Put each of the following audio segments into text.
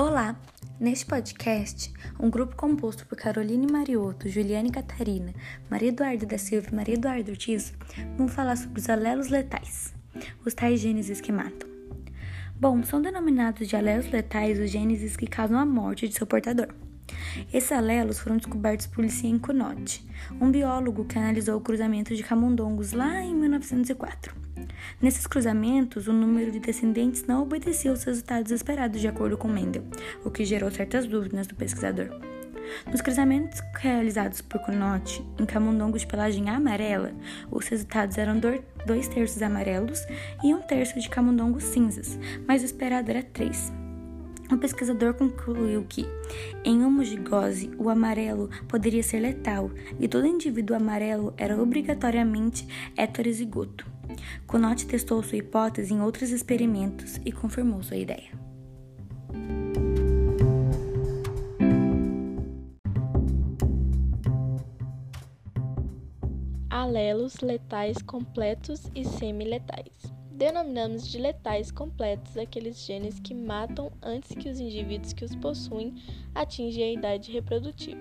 Olá! Neste podcast, um grupo composto por Caroline Mariotto, Juliane Catarina, Maria Eduarda da Silva e Maria Eduarda Ortiz vão falar sobre os alelos letais, os tais genes que matam. Bom, são denominados de alelos letais os genes que causam a morte de seu portador. Esses alelos foram descobertos por Lucien Cunotti, um biólogo que analisou o cruzamento de camundongos lá em 1904. Nesses cruzamentos, o número de descendentes não obedecia aos resultados esperados de acordo com Mendel, o que gerou certas dúvidas do pesquisador. Nos cruzamentos realizados por Cunotti em camundongos de pelagem amarela, os resultados eram dois terços amarelos e um terço de camundongos cinzas, mas o esperado era três. O pesquisador concluiu que, em homozigose, o amarelo poderia ser letal e todo indivíduo amarelo era obrigatoriamente heterozigoto. Conote testou sua hipótese em outros experimentos e confirmou sua ideia. Alelos letais completos e semiletais. Denominamos de letais completos aqueles genes que matam antes que os indivíduos que os possuem atingem a idade reprodutiva.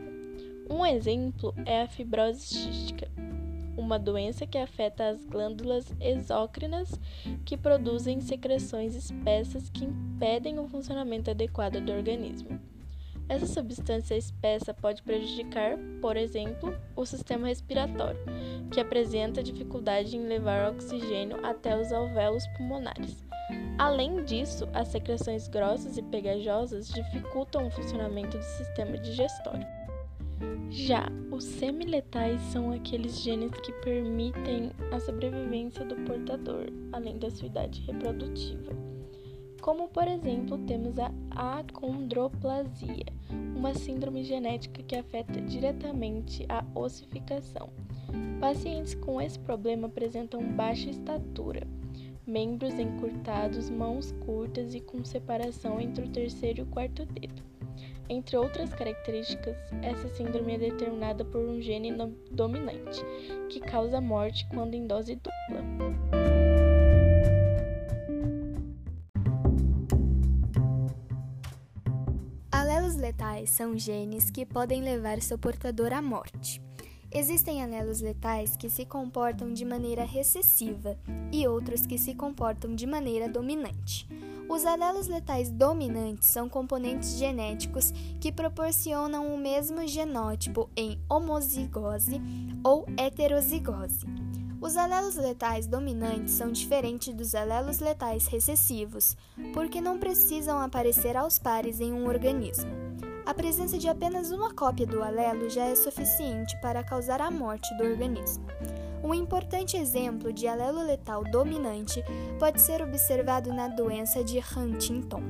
Um exemplo é a fibrose cística, uma doença que afeta as glândulas exócrinas que produzem secreções espessas que impedem o funcionamento adequado do organismo. Essa substância espessa pode prejudicar, por exemplo, o sistema respiratório, que apresenta dificuldade em levar oxigênio até os alvéolos pulmonares. Além disso, as secreções grossas e pegajosas dificultam o funcionamento do sistema digestório. Já os semiletais são aqueles genes que permitem a sobrevivência do portador, além da sua idade reprodutiva como por exemplo temos a acondroplasia, uma síndrome genética que afeta diretamente a ossificação. Pacientes com esse problema apresentam baixa estatura, membros encurtados, mãos curtas e com separação entre o terceiro e o quarto dedo. Entre outras características, essa síndrome é determinada por um gene dominante, que causa morte quando em dose dupla. Letais são genes que podem levar seu portador à morte. Existem alelos letais que se comportam de maneira recessiva e outros que se comportam de maneira dominante. Os alelos letais dominantes são componentes genéticos que proporcionam o mesmo genótipo em homozigose ou heterozigose. Os alelos letais dominantes são diferentes dos alelos letais recessivos, porque não precisam aparecer aos pares em um organismo. A presença de apenas uma cópia do alelo já é suficiente para causar a morte do organismo. Um importante exemplo de alelo letal dominante pode ser observado na doença de Huntington.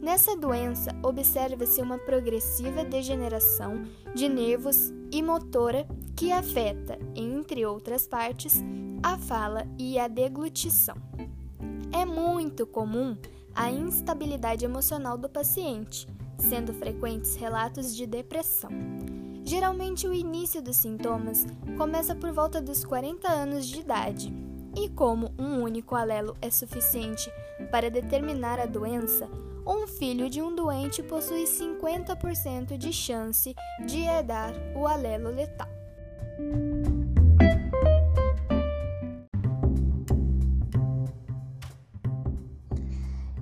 Nessa doença, observa-se uma progressiva degeneração de nervos e motora que afeta, entre outras partes, a fala e a deglutição. É muito comum a instabilidade emocional do paciente, sendo frequentes relatos de depressão. Geralmente, o início dos sintomas começa por volta dos 40 anos de idade, e como um único alelo é suficiente para determinar a doença, um filho de um doente possui 50% de chance de herdar o alelo letal.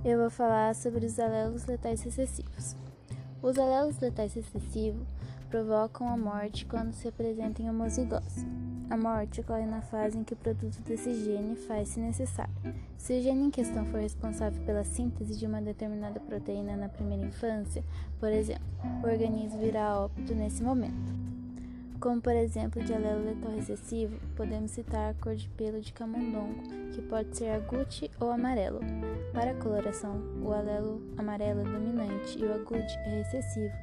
Eu vou falar sobre os alelos letais recessivos. Os alelos letais recessivos provocam a morte quando se apresentam em homozigose. A morte ocorre na fase em que o produto desse gene faz-se necessário. Se o gene em questão for responsável pela síntese de uma determinada proteína na primeira infância, por exemplo, o organismo virá óbito nesse momento. Como por exemplo de alelo letal recessivo, podemos citar a cor de pelo de camundongo, que pode ser agute ou amarelo. Para a coloração, o alelo amarelo é dominante e o agute é recessivo.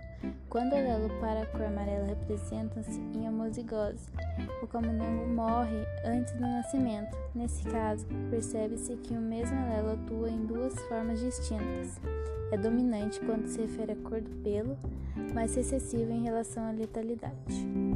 Quando o alelo para a cor amarela representa-se em homozigose, o camundongo morre antes do nascimento. Nesse caso, percebe-se que o mesmo alelo atua em duas formas distintas. É dominante quando se refere à cor do pelo, mas recessivo em relação à letalidade.